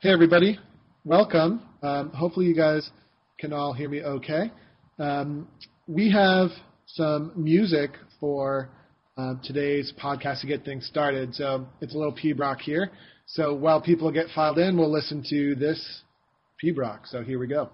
Hey, everybody. Welcome. Um, hopefully, you guys can all hear me okay. Um, we have some music for uh, today's podcast to get things started. So it's a little pibroch here. So while people get filed in, we'll listen to this pibroch. So here we go.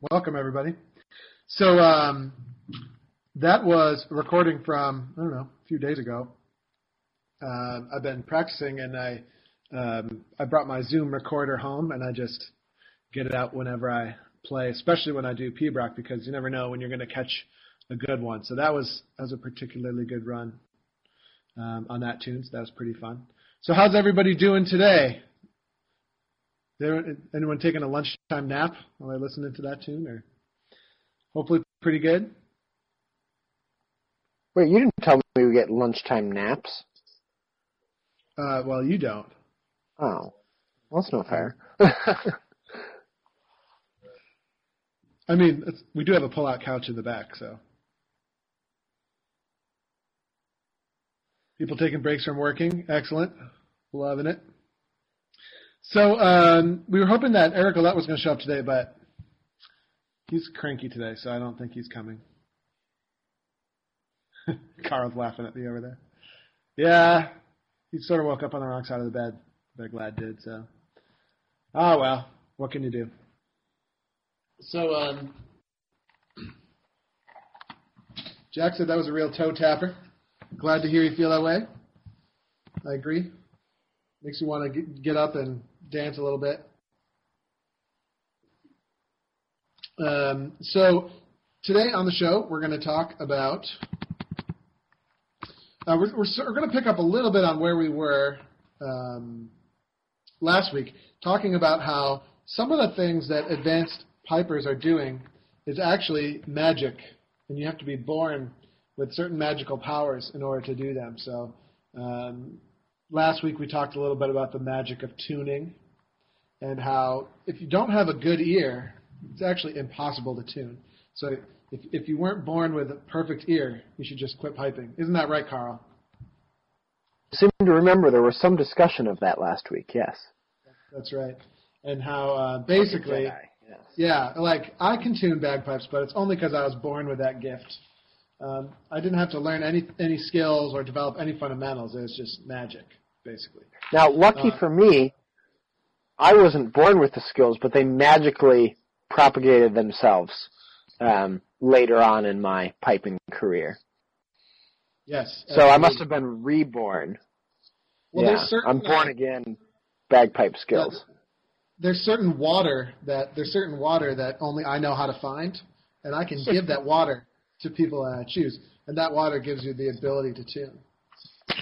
Welcome everybody. So um, that was a recording from I don't know a few days ago. Uh, I've been practicing, and I um, I brought my Zoom recorder home, and I just get it out whenever I play, especially when I do Pibroch, because you never know when you're going to catch a good one. So that was that was a particularly good run um, on that tune. So that was pretty fun. So how's everybody doing today? Anyone taking a lunchtime nap while they're listening to that tune, or hopefully pretty good? Wait, you didn't tell me we get lunchtime naps. Uh, well, you don't. Oh, well, that's no fair. I mean, it's, we do have a pull-out couch in the back, so people taking breaks from working. Excellent, loving it. So um, we were hoping that Eric Olet was going to show up today, but he's cranky today, so I don't think he's coming. Carl's laughing at me over there. Yeah, he sort of woke up on the wrong side of the bed, but glad did. So, oh well, what can you do? So, um, Jack said that was a real toe tapper. Glad to hear you feel that way. I agree. Makes you want to get up and dance a little bit. Um, so today on the show, we're going to talk about. Uh, we're, we're, we're going to pick up a little bit on where we were um, last week, talking about how some of the things that advanced pipers are doing is actually magic, and you have to be born with certain magical powers in order to do them. So um, last week we talked a little bit about the magic of tuning and how if you don't have a good ear, it's actually impossible to tune. So if, if you weren't born with a perfect ear, you should just quit piping. Isn't that right, Carl? I seem to remember there was some discussion of that last week. Yes. That's right. And how uh, basically, yes. yeah, like I can tune bagpipes, but it's only because I was born with that gift. Um, I didn't have to learn any any skills or develop any fundamentals. It was just magic, basically. Now, lucky Uh, for me, I wasn't born with the skills, but they magically propagated themselves um, later on in my piping career. Yes. So I must have been reborn. Well, yeah, there's certain I'm born again. Bagpipe skills. there's certain water that there's certain water that only I know how to find, and I can give that water to people I choose, and that water gives you the ability to tune.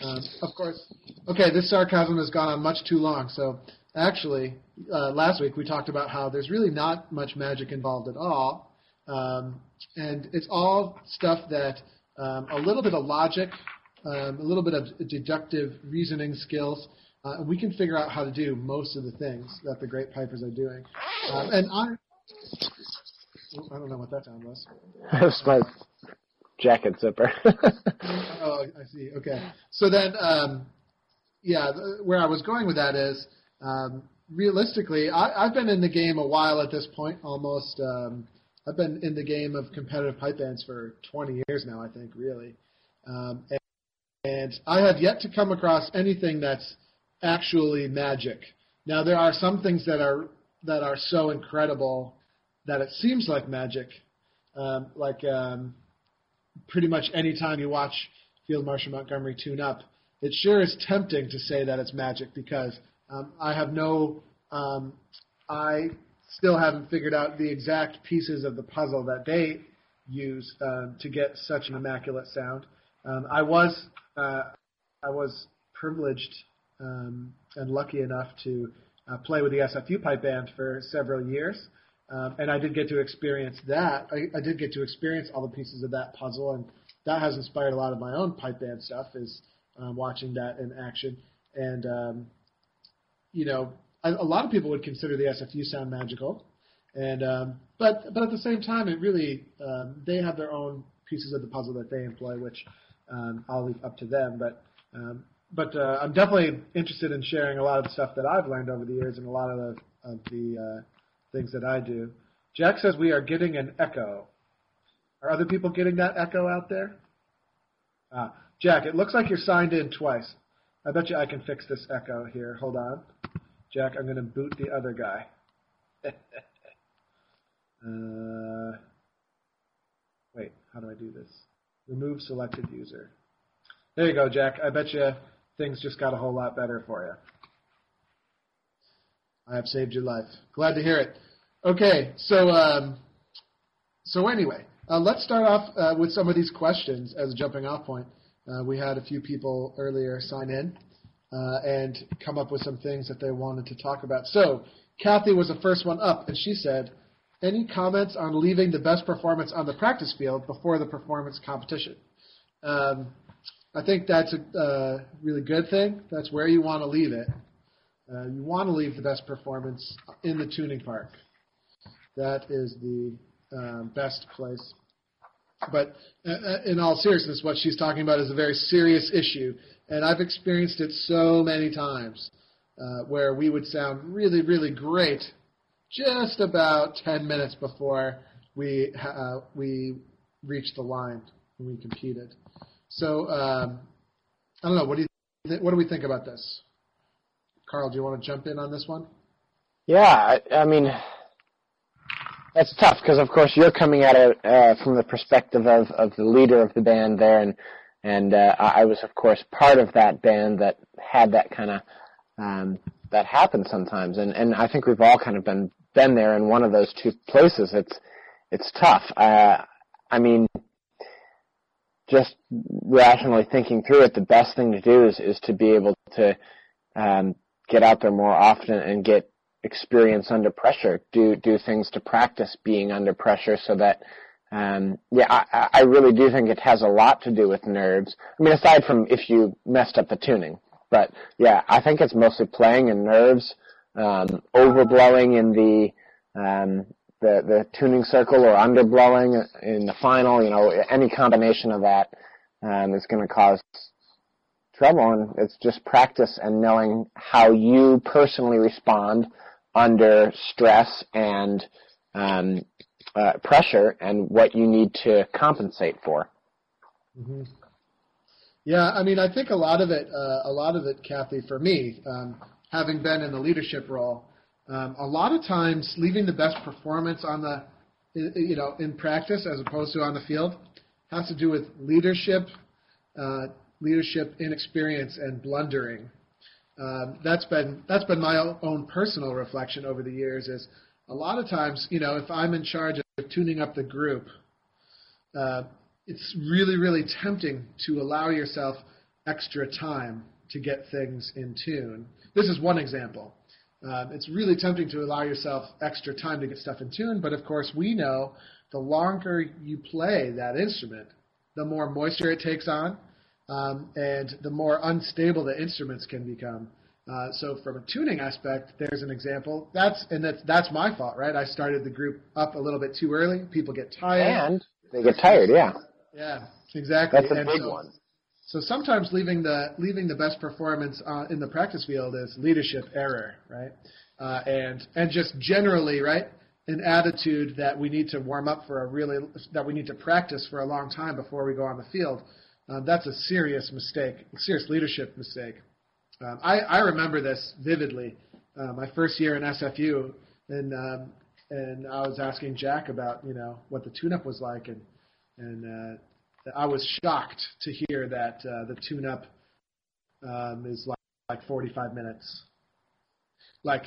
Um, of course, okay, this sarcasm has gone on much too long. So actually, uh, last week we talked about how there's really not much magic involved at all, um, and it's all stuff that um, a little bit of logic, um, a little bit of deductive reasoning skills. Uh, we can figure out how to do most of the things that the great pipers are doing. Um, and I, I don't know what that sound was. That's my jacket zipper. Oh, I see. Okay. So then, um, yeah, where I was going with that is, um, realistically, I, I've been in the game a while at this point, almost. Um, I've been in the game of competitive pipe bands for 20 years now, I think, really. Um, and, and I have yet to come across anything that's actually magic. Now, there are some things that are that are so incredible that it seems like magic, um, like um, pretty much any time you watch Field Marshal Montgomery tune up, it sure is tempting to say that it's magic because um, I have no, um, I still haven't figured out the exact pieces of the puzzle that they use um, to get such an immaculate sound. Um, I was, uh, I was privileged um, and lucky enough to uh, play with the SFU pipe band for several years. Um, and I did get to experience that. I, I did get to experience all the pieces of that puzzle, and that has inspired a lot of my own pipe band stuff. Is um, watching that in action, and um, you know, a, lot of people would consider the SFU sound magical, and um, but but at the same time, it really um, they have their own pieces of the puzzle that they employ, which um, I'll leave up to them. But um, but uh, I'm definitely interested in sharing a lot of the stuff that I've learned over the years and a lot of the of the uh, things that I do. Jack says we are getting an echo. Are other people getting that echo out there? Ah, Jack, it looks like you're signed in twice. I bet you I can fix this echo here. Hold on. Jack, I'm going to boot the other guy. Uh, wait, how do I do this? Remove selected user. There you go, Jack. I bet you things just got a whole lot better for you. I have saved your life. Glad to hear it. Okay, so um, so anyway, uh, let's start off uh, with some of these questions as a jumping off point. Uh, we had a few people earlier sign in uh, and come up with some things that they wanted to talk about. So Kathy was the first one up, and she said, "Any comments on leaving the best performance on the practice field before the performance competition?" Um, I think that's a uh, really good thing. That's where you want to leave it. Uh, you want to leave the best performance in the tuning park. That is the um, best place. But uh, uh, in all seriousness, what she's talking about is a very serious issue, and I've experienced it so many times uh, where we would sound really, really great just about 10 minutes before we uh, we reached the line when we competed. So um, I don't know. What do you th- what do we think about this? Carl, do you want to jump in on this one? Yeah, I, I mean, that's tough because, of course, you're coming at it uh, from the perspective of, of the leader of the band there, and and uh, I was, of course, part of that band that had that kind of um, that happen sometimes, and and I think we've all kind of been been there in one of those two places. It's it's tough. Uh, I mean, just rationally thinking through it, the best thing to do is is to be able to um, get out there more often and get experience under pressure. Do do things to practice being under pressure so that um, yeah, I, I really do think it has a lot to do with nerves. I mean, aside from if you messed up the tuning, but yeah, I think it's mostly playing and nerves, um, overblowing in the um, the the tuning circle or underblowing in the final. You know, any combination of that um, is going to cause trouble, and it's just practice and knowing how you personally respond under stress and um, uh, pressure, and what you need to compensate for. Mm-hmm. Yeah, I mean, I think a lot of it, uh, a lot of it, Kathy, for me, um, having been in the leadership role, um, a lot of times leaving the best performance on the, you know, in practice as opposed to on the field, has to do with leadership, uh, leadership inexperience and blundering. Um, that's been that's been my own personal reflection over the years. Is a lot of times, you know, if I'm in charge of tuning up the group, uh, it's really really tempting to allow yourself extra time to get things in tune. This is one example. Um, it's really tempting to allow yourself extra time to get stuff in tune, but of course we know the longer you play that instrument, the more moisture it takes on, um, and the more unstable the instruments can become. Uh, so from a tuning aspect, there's an example. That's and that's that's my fault, right? I started the group up a little bit too early. People get tired. And they get tired, yeah. Yeah, exactly. That's a and big so, one. So sometimes leaving the leaving the best performance uh, in the practice field is leadership error, right? Uh, and and just generally, right, an attitude that we need to warm up for a really that we need to practice for a long time before we go on the field. Uh, that's a serious mistake, a serious leadership mistake. Um, I, I remember this vividly. Uh, my first year in SFU, and um, and I was asking Jack about you know what the tune-up was like, and and uh, I was shocked to hear that uh, the tune-up um, is like like 45 minutes. Like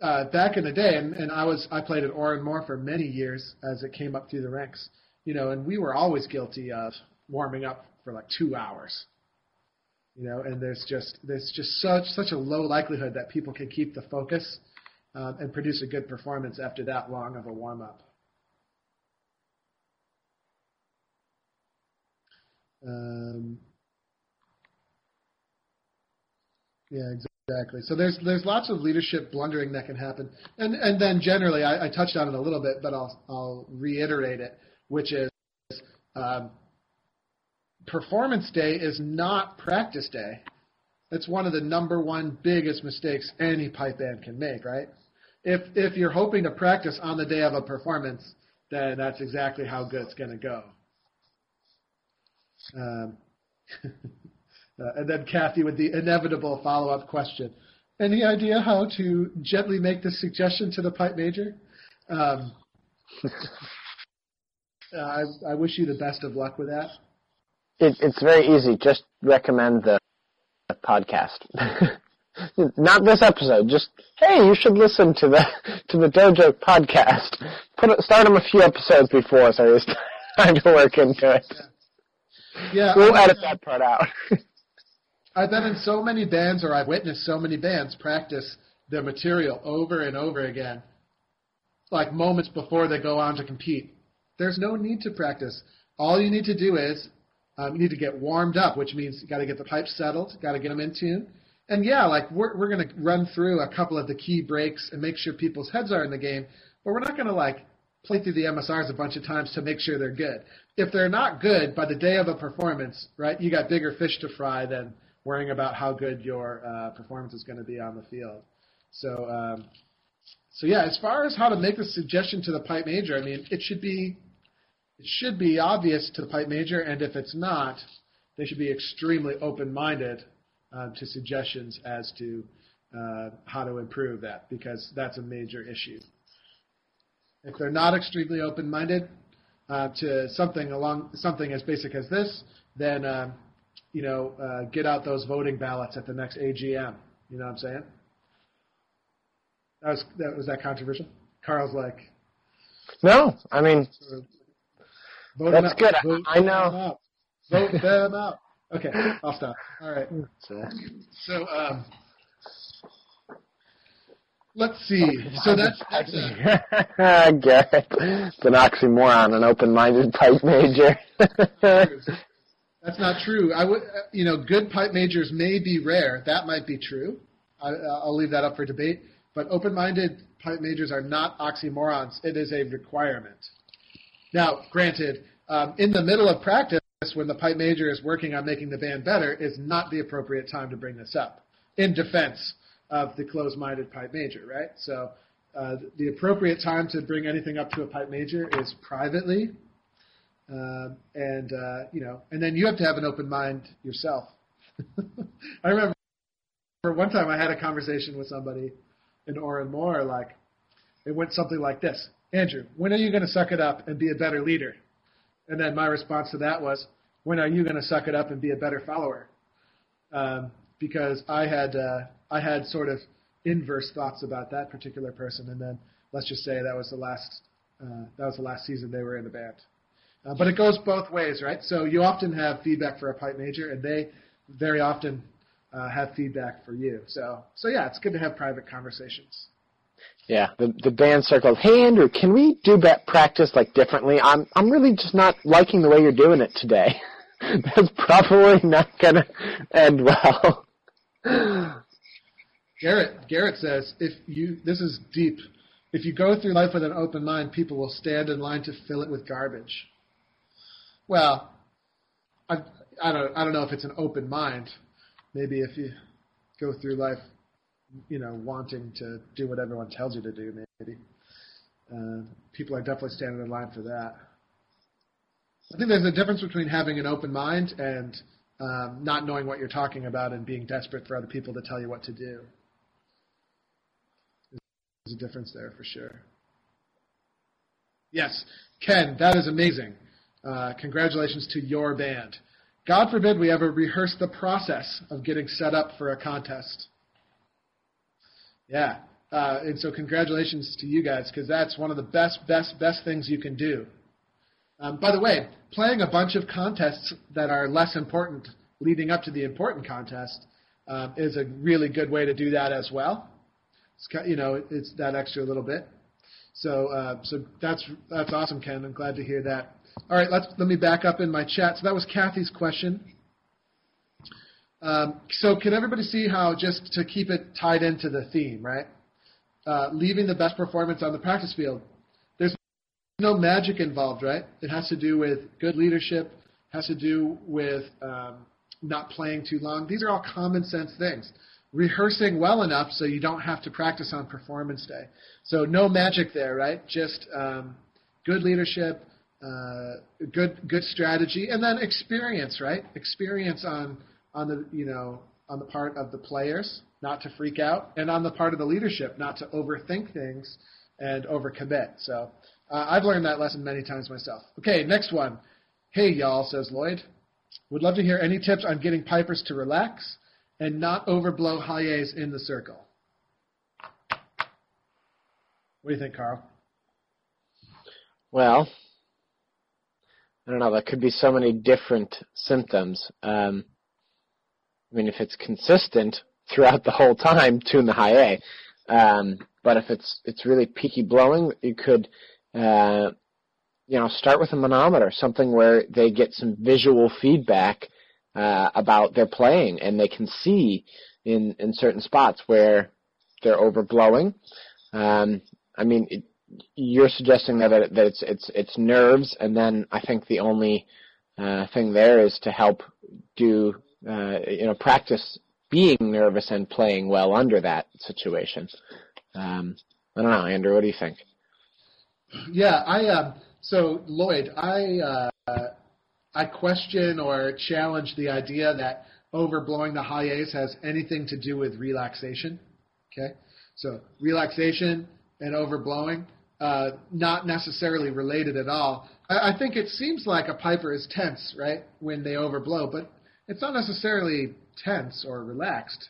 uh, back in the day, and, and I was I played at Oran Mor for many years as it came up through the ranks, you know, and we were always guilty of warming up for like two hours. You know, and there's just there's just such such a low likelihood that people can keep the focus um, and produce a good performance after that long of a warm up. Um, yeah, exactly. So there's there's lots of leadership blundering that can happen, and and then generally I, I touched on it a little bit, but I'll I'll reiterate it, which is um, performance day is not practice day. That's one of the number one biggest mistakes any pipe band can make, right? If if you're hoping to practice on the day of a performance, then that's exactly how good it's going to go. Um, uh, and then Kathy with the inevitable follow-up question: Any idea how to gently make this suggestion to the pipe major? Um, uh, I, I wish you the best of luck with that. It, it's very easy. Just recommend the podcast. Not this episode. Just hey, you should listen to the to the Dojo podcast. Put it, start them a few episodes before, so it's time to work into it. Yeah, We'll I- edit that part out. I've been in so many bands, or I've witnessed so many bands practice their material over and over again, like moments before they go on to compete. There's no need to practice. All you need to do is um, you need to get warmed up, which means you got to get the pipes settled, got to get them in tune. And yeah, like we're we're gonna run through a couple of the key breaks and make sure people's heads are in the game, but we're not gonna like play through the MSRs a bunch of times to make sure they're good. If they're not good by the day of a performance, right, you got bigger fish to fry than worrying about how good your uh, performance is going to be on the field. So, um, so yeah, as far as how to make the suggestion to the pipe major, I mean, it should be it should be obvious to the pipe major, and if it's not, they should be extremely open-minded uh, to suggestions as to uh, how to improve that, because that's a major issue. If they're not extremely open-minded uh, to something along something as basic as this, then um, you know, uh, get out those voting ballots at the next AGM. You know what I'm saying? That was that was that controversial. Carl's like, no, I mean sort of, vote That's good. I- Vote I know. them out. Vote them out. Okay, I'll stop. All right. uh, So um, let's see. So that's that's a, Garrett, it's an oxymoron, an open-minded pipe major. That's not true. I would, uh, you know, good pipe majors may be rare. That might be true. I, I'll leave that up for debate. But open-minded pipe majors are not oxymorons. It is a requirement. Now, granted, um, in the middle of practice, when the pipe major is working on making the band better, is not the appropriate time to bring this up. In defense of the closed-minded pipe major, right? So, uh, the appropriate time to bring anything up to a pipe major is privately, um, and uh, you know, and then you have to have an open mind yourself. I remember one time I had a conversation with somebody in Oran Mor, like it went something like this: Andrew, when are you going to suck it up and be a better leader? And then my response to that was, when are you going to suck it up and be a better follower? Um, because I had uh, I had sort of inverse thoughts about that particular person, and then let's just say that was the last uh, that was the last season they were in the band. Uh, but it goes both ways, right? So you often have feedback for a pipe major, and they very often uh, have feedback for you. So, so yeah, it's good to have private conversations. Yeah, the the band circles. Hey Andrew, can we do that practice like differently? I'm I'm really just not liking the way you're doing it today. That's probably not gonna end well. Garrett Garrett says if you this is deep. If you go through life with an open mind, people will stand in line to fill it with garbage. Well, I I don't I don't know if it's an open mind. Maybe if you go through life, you know, wanting to do what everyone tells you to do, maybe uh, people are definitely standing in line for that. I think there's a difference between having an open mind and um, not knowing what you're talking about and being desperate for other people to tell you what to do. There's a difference there for sure. Yes, Ken, that is amazing. Uh, congratulations to your band. God forbid we ever rehearse the process of getting set up for a contest. Yeah, uh, and so congratulations to you guys because that's one of the best, best, best things you can do. Um, by the way, playing a bunch of contests that are less important leading up to the important contest um, is a really good way to do that as well. It's you know it's that extra little bit. So uh, so that's that's awesome, Ken. I'm glad to hear that. All right, let's let me back up in my chat. So that was Kathy's question. Um, so can everybody see how just to keep it tied into the theme, right? Uh, leaving the best performance on the practice field. There's no magic involved, right? It has to do with good leadership, has to do with um, not playing too long. These are all common sense things. Rehearsing well enough so you don't have to practice on performance day. So no magic there, right? Just um, good leadership, uh, good good strategy, and then experience, right? Experience on on the you know on the part of the players, not to freak out, and on the part of the leadership, not to overthink things and overcommit. So Uh, I've learned that lesson many times myself. Okay, next one. Hey, y'all, says Lloyd. Would love to hear any tips on getting pipers to relax and not overblow high in the circle. What do you think, Carl? Well, I don't know. There could be so many different symptoms. Um, I mean, if it's consistent throughout the whole time, tune the high A. Um, but if it's it's really peaky blowing, you could, uh, you know, start with a manometer, something where they get some visual feedback uh, about their playing, and they can see in in certain spots where they're overblowing. Um, I mean, it, you're suggesting that it, that it's it's it's nerves, and then I think the only uh, thing there is to help do uh, you know practice being nervous and playing well under that situation. Um, I don't know, Andrew. What do you think? Yeah, I uh, so Lloyd, I uh, I question or challenge the idea that overblowing the high A's has anything to do with relaxation. Okay, so relaxation and overblowing uh, not necessarily related at all. I, I think it seems like a piper is tense, right, when they overblow, but it's not necessarily tense or relaxed.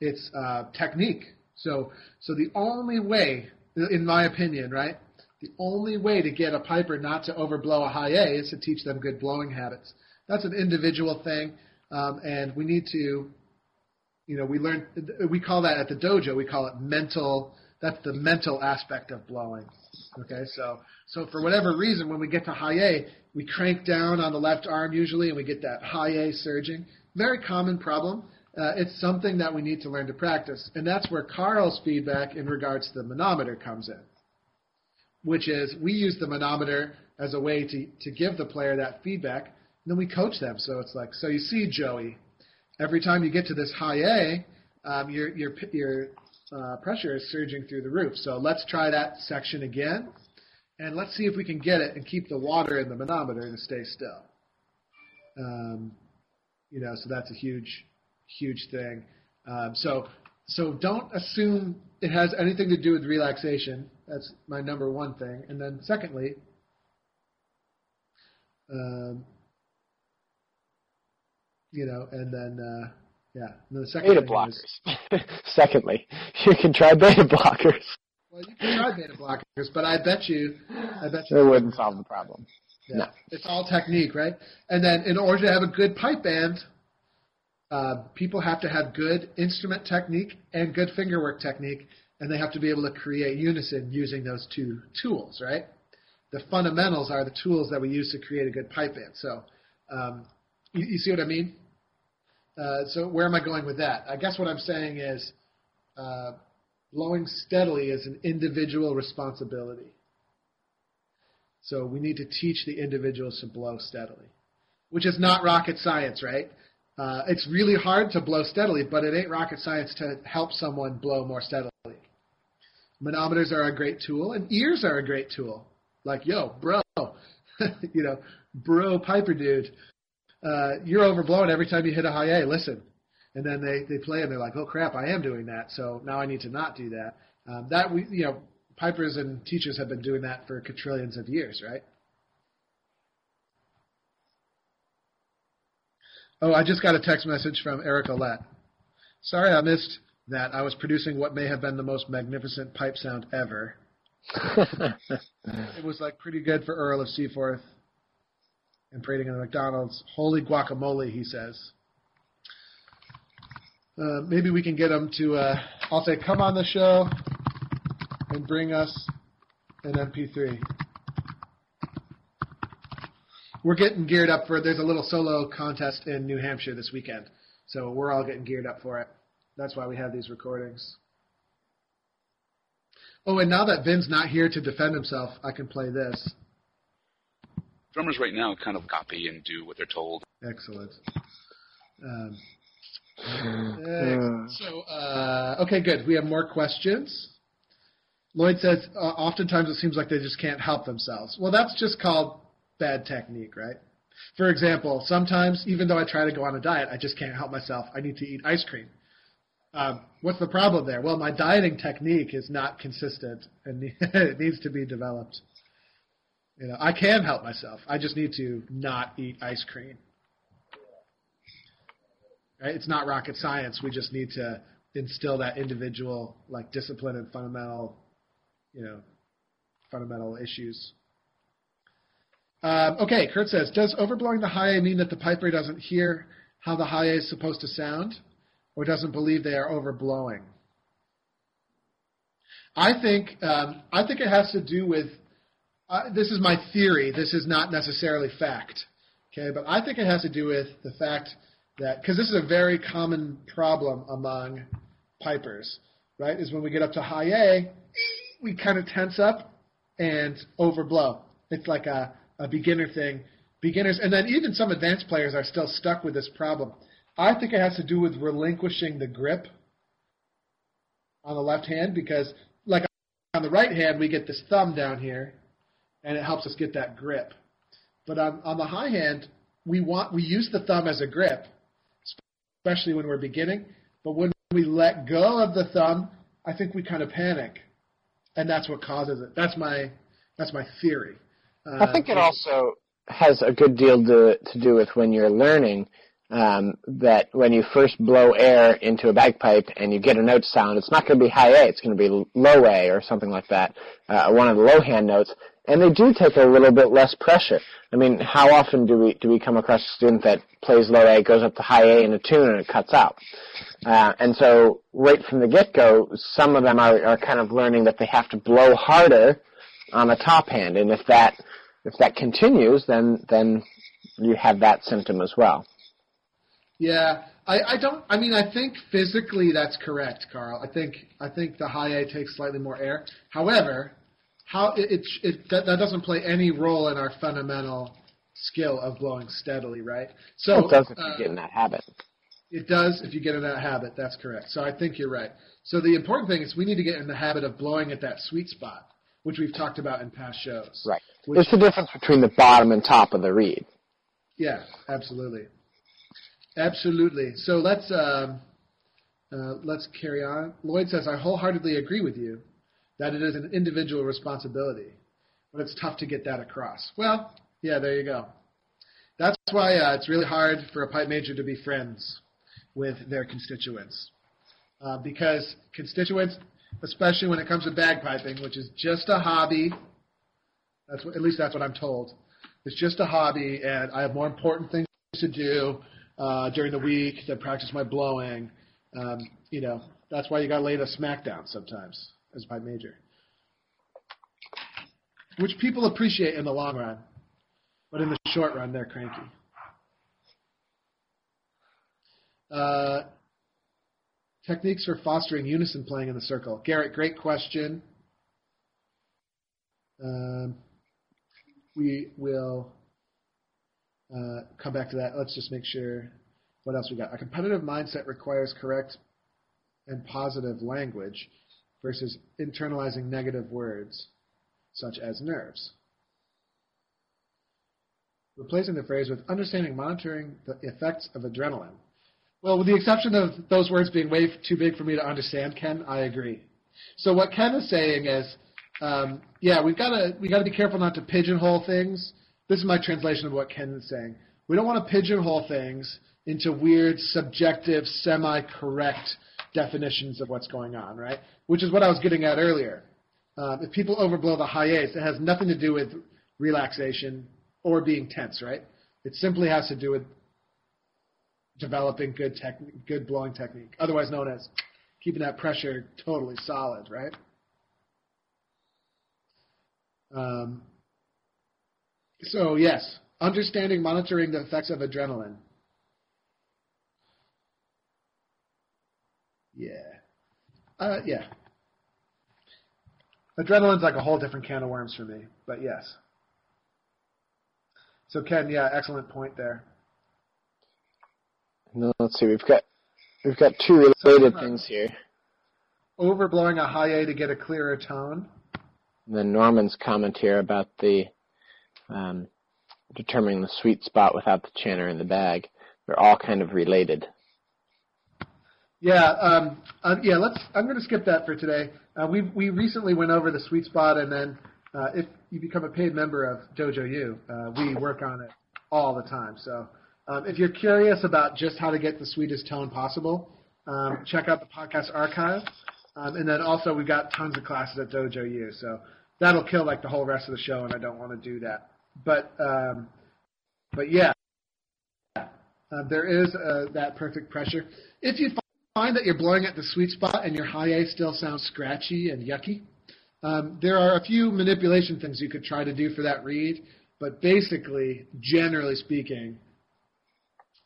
It's uh, technique. So, so the only way, in my opinion, right, the only way to get a piper not to overblow a high A is to teach them good blowing habits. That's an individual thing, um, and we need to, you know, we learn, we call that at the dojo, we call it mental. That's the mental aspect of blowing. Okay, so so for whatever reason, when we get to high A, we crank down on the left arm usually, and we get that high A surging. Very common problem. Uh, it's something that we need to learn to practice, and that's where Carl's feedback in regards to the manometer comes in, which is we use the manometer as a way to to give the player that feedback, and then we coach them. So it's like, so you see, Joey, every time you get to this high A, um, your your your uh, pressure is surging through the roof. So let's try that section again, and let's see if we can get it and keep the water in the manometer to stay still. Um, you know, so that's a huge, huge thing. Um, so, so don't assume it has anything to do with relaxation. That's my number one thing. And then secondly, um, you know, and then uh, yeah. Second beta blockers. is Secondly, you can try beta blockers. well, you can try beta blockers, but I bet you, I bet you It wouldn't solve the problem. Yeah. No. It's all technique, right? And then in order to have a good pipe band, uh, people have to have good instrument technique and good fingerwork technique, and they have to be able to create unison using those two tools, right? The fundamentals are the tools that we use to create a good pipe band. So, um, you, you see what I mean? Uh, so where am I going with that? I guess what I'm saying is uh, blowing steadily is an individual responsibility. So we need to teach the individuals to blow steadily, which is not rocket science, right? Uh, it's really hard to blow steadily, but it ain't rocket science to help someone blow more steadily. Manometers are a great tool, and ears are a great tool. Like, yo, bro, you know, bro, Piper dude, uh, you're overblowing every time you hit a high A. Listen, and then they they play and they're like, oh crap, I am doing that. So now I need to not do that. Um, that we, you know, pipers and teachers have been doing that for quadrillions of years, right? Oh, I just got a text message from Eric Olet. Sorry I missed that. I was producing what may have been the most magnificent pipe sound ever. It was like pretty good for Earl of Seaforth and parading in the McDonald's. Holy guacamole, he says. Uh, maybe we can get him to. Uh, I'll say, come on the show and bring us an MP3. We're getting geared up for. There's a little solo contest in New Hampshire this weekend, so we're all getting geared up for it. That's why we have these recordings. Oh, and now that Vin's not here to defend himself, I can play this. Drummers right now kind of copy and do what they're told. Excellent. Um, excellent. so, uh, okay, good. We have more questions. Lloyd says, uh, oftentimes it seems like they just can't help themselves. Well, that's just called bad technique, right? For example, sometimes, even though I try to go on a diet, I just can't help myself. I need to eat ice cream. Um, what's the problem there? Well, my dieting technique is not consistent and it needs to be developed. You know, I can help myself. I just need to not eat ice cream. Right? It's not rocket science. We just need to instill that individual like discipline and fundamental, you know, fundamental issues. Um, okay, Kurt says, does overblowing the high mean that the piper doesn't hear how the high is supposed to sound, or doesn't believe they are overblowing? I think um, I think it has to do with. This is my theory. This is not necessarily fact. Okay, but I think it has to do with the fact that because this is a very common problem among pipers, right? Is when we get up to high A, we kind of tense up and overblow. It's like a, a beginner thing. Beginners, and then even some advanced players are still stuck with this problem. I think it has to do with relinquishing the grip on the left hand because, like on the right hand, we get this thumb down here, and it helps us get that grip. But on, on the high hand, we want we use the thumb as a grip, especially when we're beginning. But when we let go of the thumb, I think we kind of panic, and that's what causes it. That's my that's my theory. Uh, I think it also has a good deal to to do with when you're learning. Um, that when you first blow air into a bagpipe and you get a note sound, it's not going to be high A, it's going to be low A or something like that, uh, one of the low hand notes, and they do take a little bit less pressure. I mean, how often do we do we come across a student that plays low A, goes up to high A in a tune, and it cuts out? Uh, and so, right from the get-go, some of them are, are kind of learning that they have to blow harder on the top hand, and if that if that continues, then then you have that symptom as well. Yeah, I, I don't. I mean, I think physically that's correct, Carl. I think I think the high A takes slightly more air. However, how it, it, it that, that doesn't play any role in our fundamental skill of blowing steadily, right? So it does if you uh, get in that habit. It does if you get in that habit. That's correct. So I think you're right. So the important thing is we need to get in the habit of blowing at that sweet spot, which we've talked about in past shows. Right. There's the difference between the bottom and top of the reed. Yeah, absolutely, absolutely. So let's um, uh, let's carry on. Lloyd says, "I wholeheartedly agree with you that it is an individual responsibility, but it's tough to get that across. Well, yeah, there you go. That's why uh, it's really hard for a pipe major to be friends with their constituents. Uh, because constituents, especially when it comes to bagpiping, which is just a hobby, that's what, at least that's what I'm told. It's just a hobby, and I have more important things to do uh, during the week than practice my blowing. Um, you know, that's why you got to lay the smackdown sometimes as pipe major, which people appreciate in the long run, but in the short run, they're cranky. Uh, techniques for fostering unison playing in the circle. Garrett, great question. Um, we will uh, come back to that. Let's just make sure. What else we got? A competitive mindset requires correct and positive language versus internalizing negative words, such as nerves. Replacing the phrase with understanding monitoring the effects of adrenaline. Well, with the exception of those words being way too big for me to understand, Ken, I agree. So what Ken is saying is, um, yeah, we've got to we got to be careful not to pigeonhole things. This is my translation of what Ken is saying. We don't want to pigeonhole things into weird, subjective, semi-correct definitions of what's going on, right? Which is what I was getting at earlier. Um, if people overblow the high A's, it has nothing to do with relaxation or being tense, right? It simply has to do with developing good technique, good blowing technique, otherwise known as keeping that pressure totally solid, right? Um, so yes, understanding, monitoring the effects of adrenaline. Yeah. Uh, yeah. Adrenaline's like a whole different can of worms for me, but yes. So Ken, yeah, excellent point there. No, let's see. We've got we've got two related things here. Overblowing a high A to get a clearer tone. And then Norman's comment here about the um, determining the sweet spot without the chanter in the bag. They're all kind of related. Yeah, um, uh, yeah. Let's. I'm going to skip that for today. Uh, we we recently went over the sweet spot, and then uh, if you become a paid member of Dojo U, uh, we work on it all the time. So um, if you're curious about just how to get the sweetest tone possible, um, check out the podcast archive. Um, and then also we've got tons of classes at Dojo U. So that'll kill like the whole rest of the show, and I don't want to do that. But um, but yeah, uh, there is uh, that perfect pressure. If you find that you're blowing at the sweet spot and your high A still sounds scratchy and yucky, um, there are a few manipulation things you could try to do for that reed. But basically, generally speaking,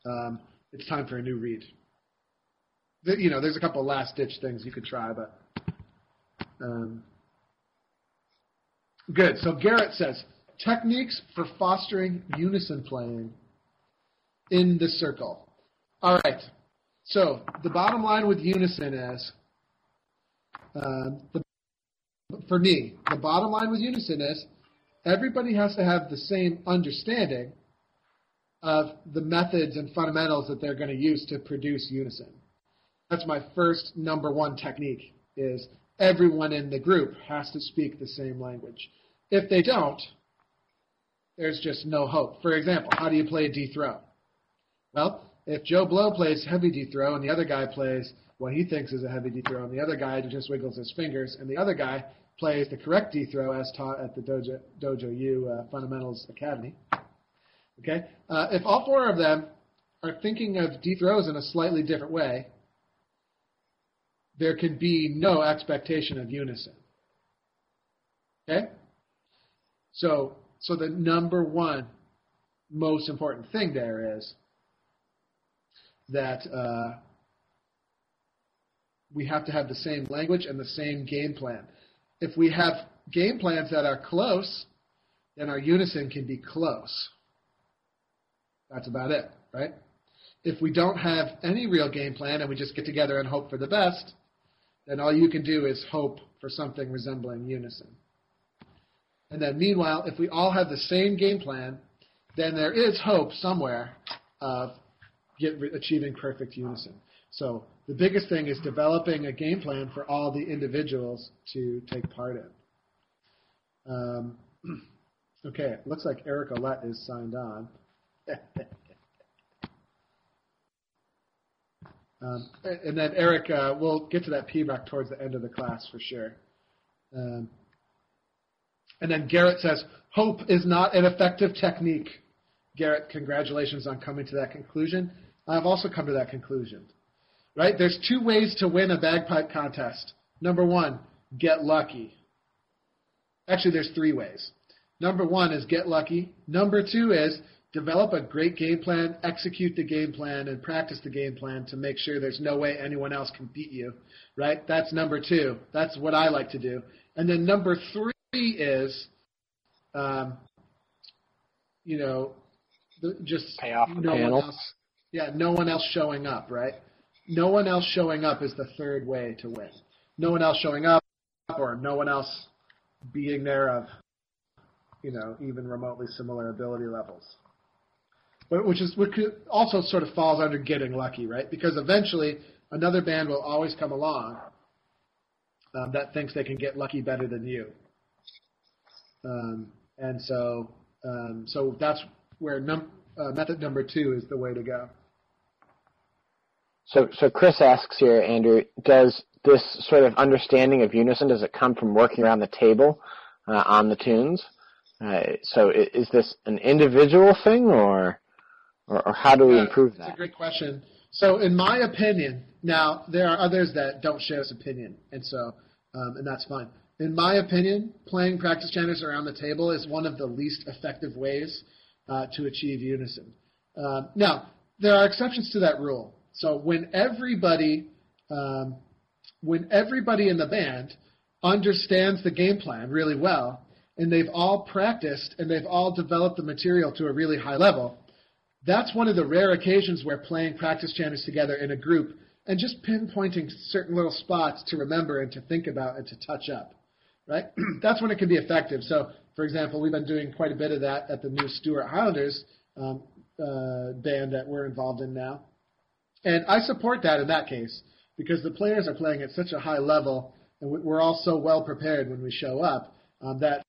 um, it's time for a new reed. The, you know, there's a couple last ditch things you could try, but um, good. So Garrett says techniques for fostering unison playing in the circle. All right. So the bottom line with unison is, uh, the, for me, the bottom line with unison is everybody has to have the same understanding of the methods and fundamentals that they're going to use to produce unison. That's my first number one technique is everyone in the group has to speak the same language. If they don't, there's just no hope. For example, how do you play a D throw? Well, if Joe Blow plays heavy D throw and the other guy plays what he thinks is a heavy D throw and the other guy just wiggles his fingers and the other guy plays the correct D throw as taught at the Dojo, Dojo U uh, Fundamentals Academy. Okay, uh, if all four of them are thinking of D throws in a slightly different way, there can be no expectation of unison. Okay, so so the number one most important thing there is that uh, we have to have the same language and the same game plan. If we have game plans that are close, then our unison can be close. That's about it, right? If we don't have any real game plan and we just get together and hope for the best, then all you can do is hope for something resembling unison. And then meanwhile, if we all have the same game plan, then there is hope somewhere of get, achieving perfect unison. So the biggest thing is developing a game plan for all the individuals to take part in. Um, okay, looks like Eric Olette is signed on. um, and then Eric, uh, we'll get to that pibroch towards the end of the class for sure. Um, and then Garrett says, hope is not an effective technique. Garrett, congratulations on coming to that conclusion. I've also come to that conclusion. Right? There's two ways to win a bagpipe contest. Number one, get lucky. Actually, there's three ways. Number one is get lucky. Number two is develop a great game plan, execute the game plan, and practice the game plan to make sure there's no way anyone else can beat you. Right? That's number two. That's what I like to do. And then number three is, um, you know, the, just pay off no panel. one else. Yeah, no one else showing up, right? No one else showing up is the third way to win. No one else showing up, or no one else being there of, you know, even remotely similar ability levels. But which is which also sort of falls under getting lucky, right? Because eventually another band will always come along um, that thinks they can get lucky better than you. Um, and so, um, so that's where num- uh, method number two is the way to go. So, so Chris asks here, Andrew, does this sort of understanding of unison does it come from working around the table uh, on the tunes? Uh, so, is this an individual thing, or, or, or how do we improve uh, that? That's a great question. So, in my opinion, now there are others that don't share this opinion, and so, um, and that's fine. In my opinion, playing practice chanters around the table is one of the least effective ways uh, to achieve unison. Um, now, there are exceptions to that rule. So when everybody, um, when everybody in the band understands the game plan really well, and they've all practiced and they've all developed the material to a really high level, that's one of the rare occasions where playing practice chanters together in a group and just pinpointing certain little spots to remember and to think about and to touch up, right? that's when it can be effective. So, for example, we've been doing quite a bit of that at the new Stuart Highlanders um, uh, band that we're involved in now. And I support that in that case because the players are playing at such a high level and we're all so well prepared when we show up um, that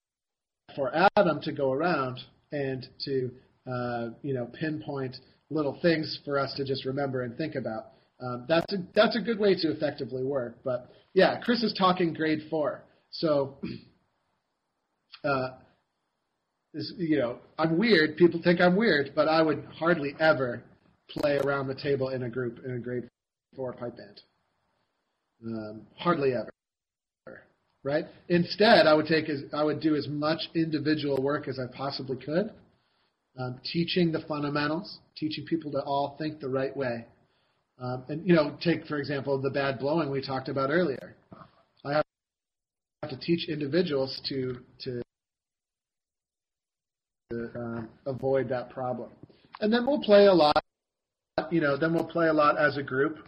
for Adam to go around and to uh, you know pinpoint little things for us to just remember and think about. Um, that's a that's a good way to effectively work. But yeah, Chris is talking grade four, so uh, this, you know I'm weird. People think I'm weird, but I would hardly ever play around the table in a group in a grade four pipe band. Um, hardly ever. Right. Instead, I would take as I would do as much individual work as I possibly could, um, teaching the fundamentals, teaching people to all think the right way. Um, and you know, take for example the bad blowing we talked about earlier. I have to teach individuals to to um, avoid that problem, and then we'll play a lot. You know, then we'll play a lot as a group.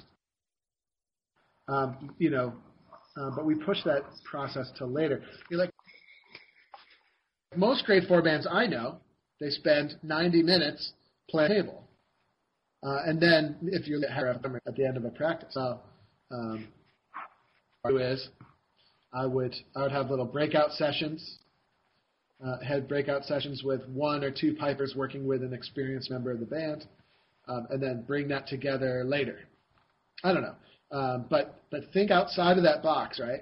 Um, you know, uh, but we push that process to later. You're like most grade four bands I know, they spend 90 minutes playing table. Uh, and then if you're at the end of a practice, so um, is I would I would have little breakout sessions, uh, had breakout sessions with one or two pipers working with an experienced member of the band, um, and then bring that together later. I don't know, um, but but think outside of that box, right?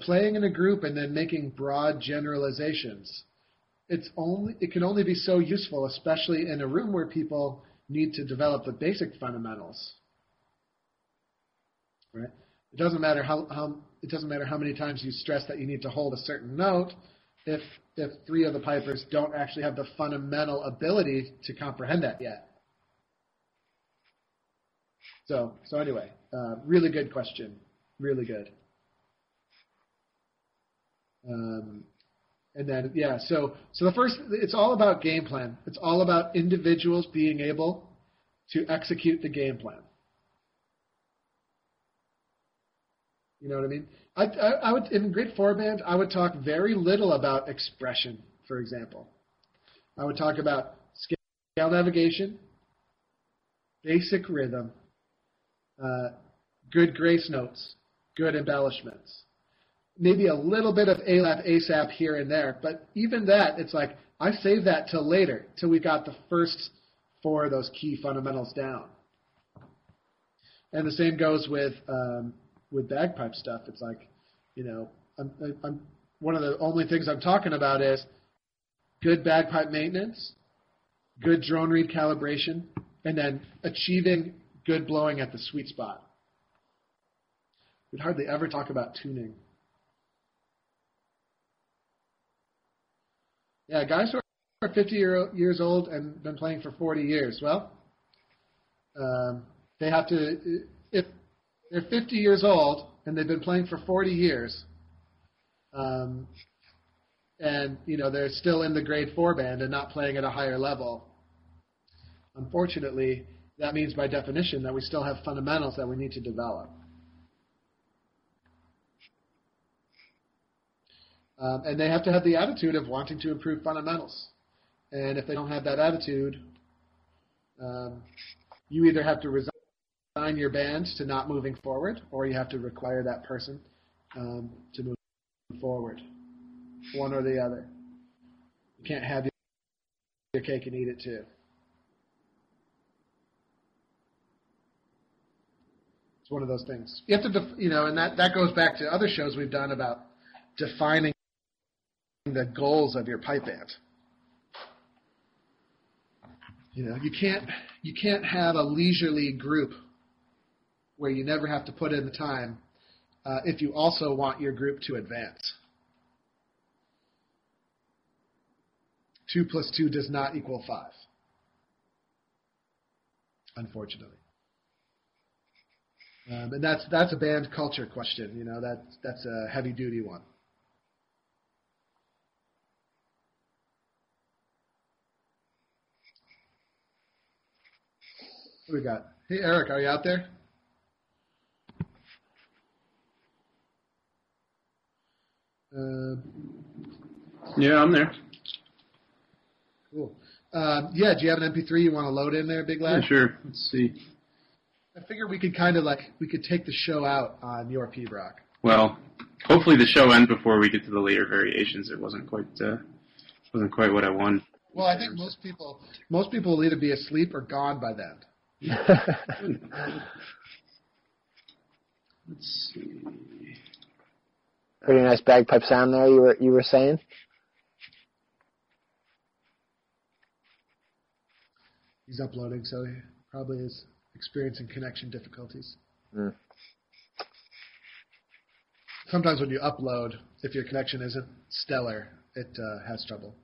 Playing in a group and then making broad generalizations it's only it can only be so useful, especially in a room where people need to develop the basic fundamentals. Right? It doesn't matter how, how it doesn't matter how many times you stress that you need to hold a certain note if if three of the pipers don't actually have the fundamental ability to comprehend that yet. So so anyway, uh, really good question, really good. Um, and then yeah, so so the first it's all about game plan. It's all about individuals being able to execute the game plan. You know what I mean? I, I, I would in grade four band I would talk very little about expression, for example. I would talk about scale navigation, basic rhythm, uh, good grace notes, good embellishments maybe a little bit of ALAP, ASAP here and there, but even that, it's like I save that till later, till we got the first four of those key fundamentals down. And the same goes with um, with bagpipe stuff. It's like, you know, I'm, I'm, one of the only things I'm talking about is good bagpipe maintenance, good drone reed calibration, and then achieving good blowing at the sweet spot. We'd hardly ever talk about tuning. Yeah, guys who are 50 year, years old and been playing for 40 years. Well, um, they have to if they're 50 years old and they've been playing for 40 years, um, and you know they're still in the grade four band and not playing at a higher level. Unfortunately, that means by definition that we still have fundamentals that we need to develop. Um, and they have to have the attitude of wanting to improve fundamentals. And if they don't have that attitude, um, you either have to resign your band to not moving forward, or you have to require that person um, to move forward. One or the other. You can't have your cake and eat it too. It's one of those things. You have to, def- you know, and that that goes back to other shows we've done about defining the goals of your pipe band. You know, you can't you can't have a leisurely group where you never have to put in the time uh, if you also want your group to advance. Two plus two does not equal five, unfortunately. Um, and that's that's a band culture question. You know, that that's a heavy duty one. What we got? Hey, Eric, are you out there? Uh, yeah, I'm there. Cool. Um, yeah, do you have an MP3 you want to load in there, Big Lad? Yeah, sure. Let's see. I figured we could kind of like we could take the show out on your pibroch. Well, hopefully the show ends before we get to the later variations. It wasn't quite uh, wasn't quite what I wanted. Well, I think most people most people will either be asleep or gone by then. Let's see. Pretty nice bagpipe sound there. You were you were saying. He's uploading, so he probably is experiencing connection difficulties. Mm. Sometimes when you upload, if your connection isn't stellar, it uh, has trouble.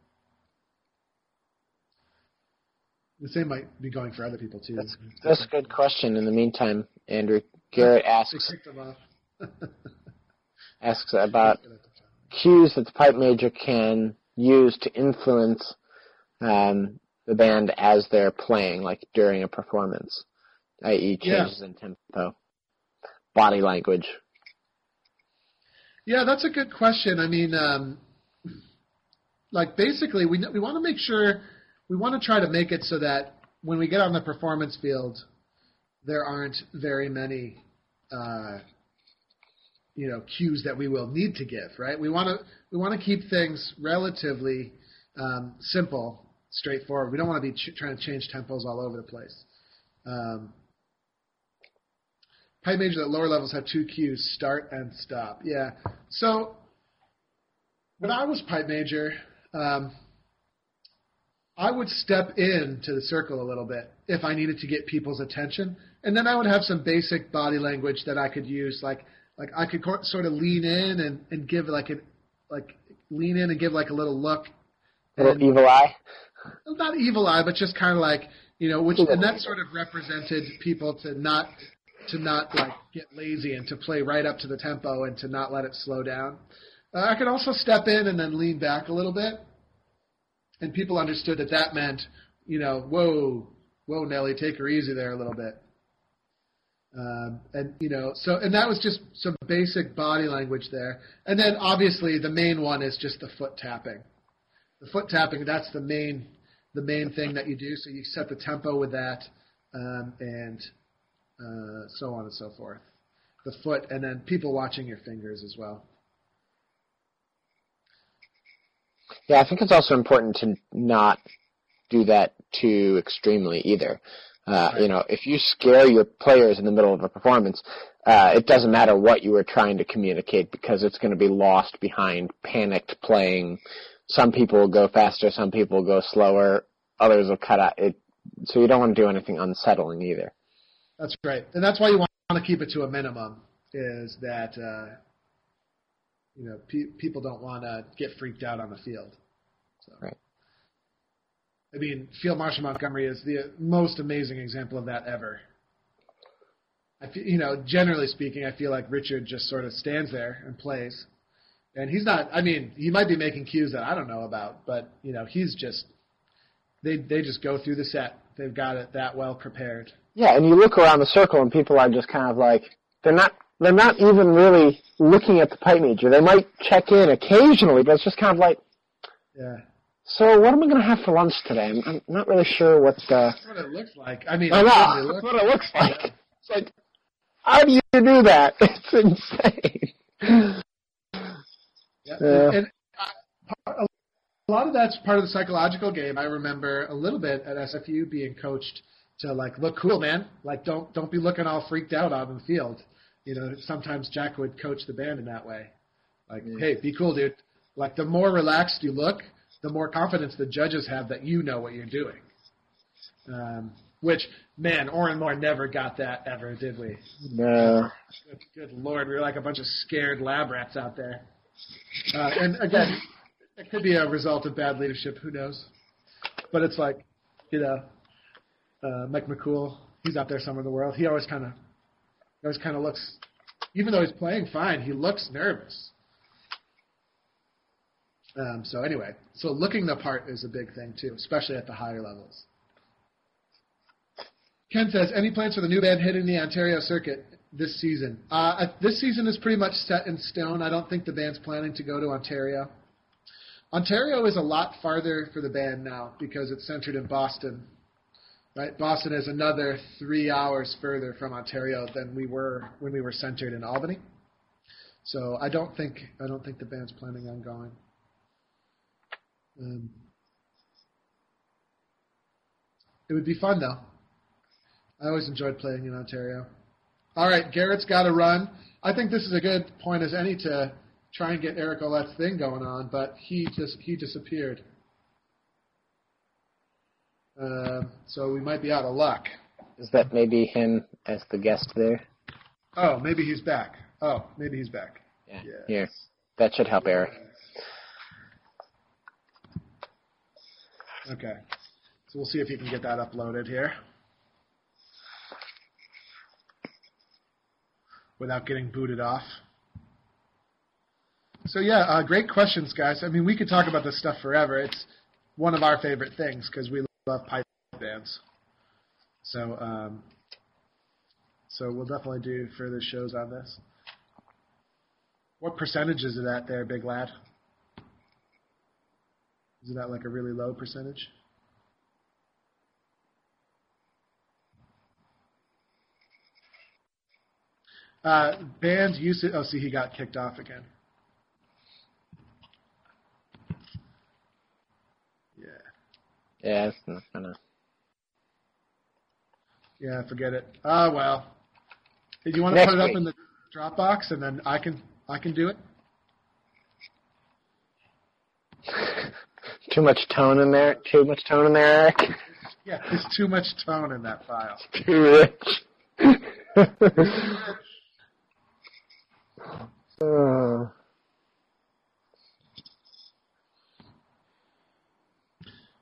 The same might be going for other people too. That's that's a good question. In the meantime, Andrew Garrett asks kicked him off. asks about cues that the pipe major can use to influence um, the band as they're playing, like during a performance, i.e., Yeah. changes in tempo, body language. Yeah, that's a good question. I mean, um, like basically, we we want to make sure we want to try to make it so that when we get on the performance field, there aren't very many, uh, you know, cues that we will need to give. Right? We want to we want to keep things relatively um, simple, straightforward. We don't want to be ch- trying to change tempos all over the place. Um, pipe major at lower levels have two cues: start and stop. Yeah. So when I was pipe major, um, I would step into the circle a little bit if I needed to get people's attention, and then I would have some basic body language that I could use, like like I could sort of lean in and, and give like an like lean in and give like a little look, Little and- evil eye. not evil eye, but just kind of like you know, which and that sort of represented people to not to not like get lazy and to play right up to the tempo and to not let it slow down. Uh, I could also step in and then lean back a little bit, and people understood that that meant you know, whoa, whoa, Nelly, take her easy there a little bit. Um, and you know, so and that was just some basic body language there, and then obviously the main one is just the foot tapping. The foot tapping, that's the main the main thing that you do. So you set the tempo with that, um, and uh, so on and so forth. The foot, and then people watching your fingers as well. Yeah, I think it's also important to not do that too extremely either. Uh. You know, if you scare your players in the middle of a performance, uh, it doesn't matter what you were trying to communicate because it's going to be lost behind panicked playing. Some people will go faster, some people will go slower, others will cut out it. So you don't want to do anything unsettling either. That's right, and that's why you want to keep it to a minimum. Is that uh, you know pe- people don't want to get freaked out on the field. So. Right. I mean, Field Marshal Montgomery is the most amazing example of that ever. I feel, you know, generally speaking, I feel like Richard just sort of stands there and plays, and he's not. I mean, he might be making cues that I don't know about, but you know, he's just they they just go through the set. They've got it that well prepared. Yeah, and you look around the circle and people are just kind of like they're not they're not even really looking at the pipe major. They might check in occasionally, but it's just kind of like, Yeah. So what am I going to have for lunch today? I'm, I'm not really sure what. Uh, That's what it looks like. I mean, I know that's what it looks like. It's like, how do you do that? It's insane. Yeah. Yeah. And uh, a lot of that's part of the psychological game. I remember a little bit at SFU being coached to like look cool, man. Like don't don't be looking all freaked out out in the field. You know, sometimes Jack would coach the band in that way. Like, hey, be cool, dude. Like the more relaxed you look, the more confidence the judges have that you know what you're doing. Um, which, man, Oran Mor never got that ever, did we? No. Good, good lord, we were like a bunch of scared lab rats out there. Uh, and again, it could be a result of bad leadership. Who knows? But it's like, you know, uh, Mike McCool. He's out there somewhere in the world. He always kind of, always kind of looks, even though he's playing fine, he looks nervous. Um, so anyway, so looking the part is a big thing too, especially at the higher levels. Ken says, any plans for the new band hitting the Ontario circuit this season? Uh, this season is pretty much set in stone. I don't think the band's planning to go to Ontario. Ontario is a lot farther for the band now because it's centered in Boston. Right? Boston is another three hours further from Ontario than we were when we were centered in Albany. So I don't think I don't think the band's planning on going. Um, it would be fun though. I always enjoyed playing in Ontario. All right, Garrett's got to run. I think this is a good point as any to try and get Eric Olette's thing going on, but he just he disappeared. Uh, so we might be out of luck. Is that maybe him as the guest there? Oh, maybe he's back. Oh, maybe he's back. Yeah. Yes. Here. That should help Eric. Okay. So we'll see if he can get that uploaded here. Without getting booted off. So yeah, uh, great questions, guys. I mean, we could talk about this stuff forever. It's one of our favorite things because we love pipe bands. So, um, so we'll definitely do further shows on this. What percentage is it at there, big lad? Is it at like a really low percentage? Uh, band usage. Oh, see, he got kicked off again. Yeah. Yeah, it's not gonna. Yeah, forget it. Ah, well. Do you want to Next put it up week. in the Dropbox and then I can I can do it? Too much tone in there. Too much tone in there, Eric. Yeah, there's too much tone in that file. Too rich. oh.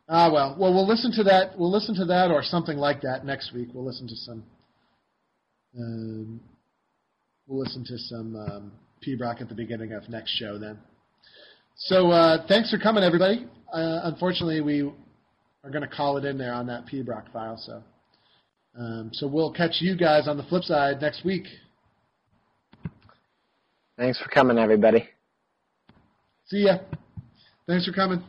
Ah, well. Well, we'll listen to that. We'll listen to that or something like that next week. We'll listen to some. Um, we'll listen to some um, pibroch at the beginning of next show then. So uh, thanks for coming, everybody. Uh, unfortunately, we are going to call it in there on that pibroch file. So, um, so we'll catch you guys on the flip side next week. Thanks for coming, everybody. See ya. Thanks for coming.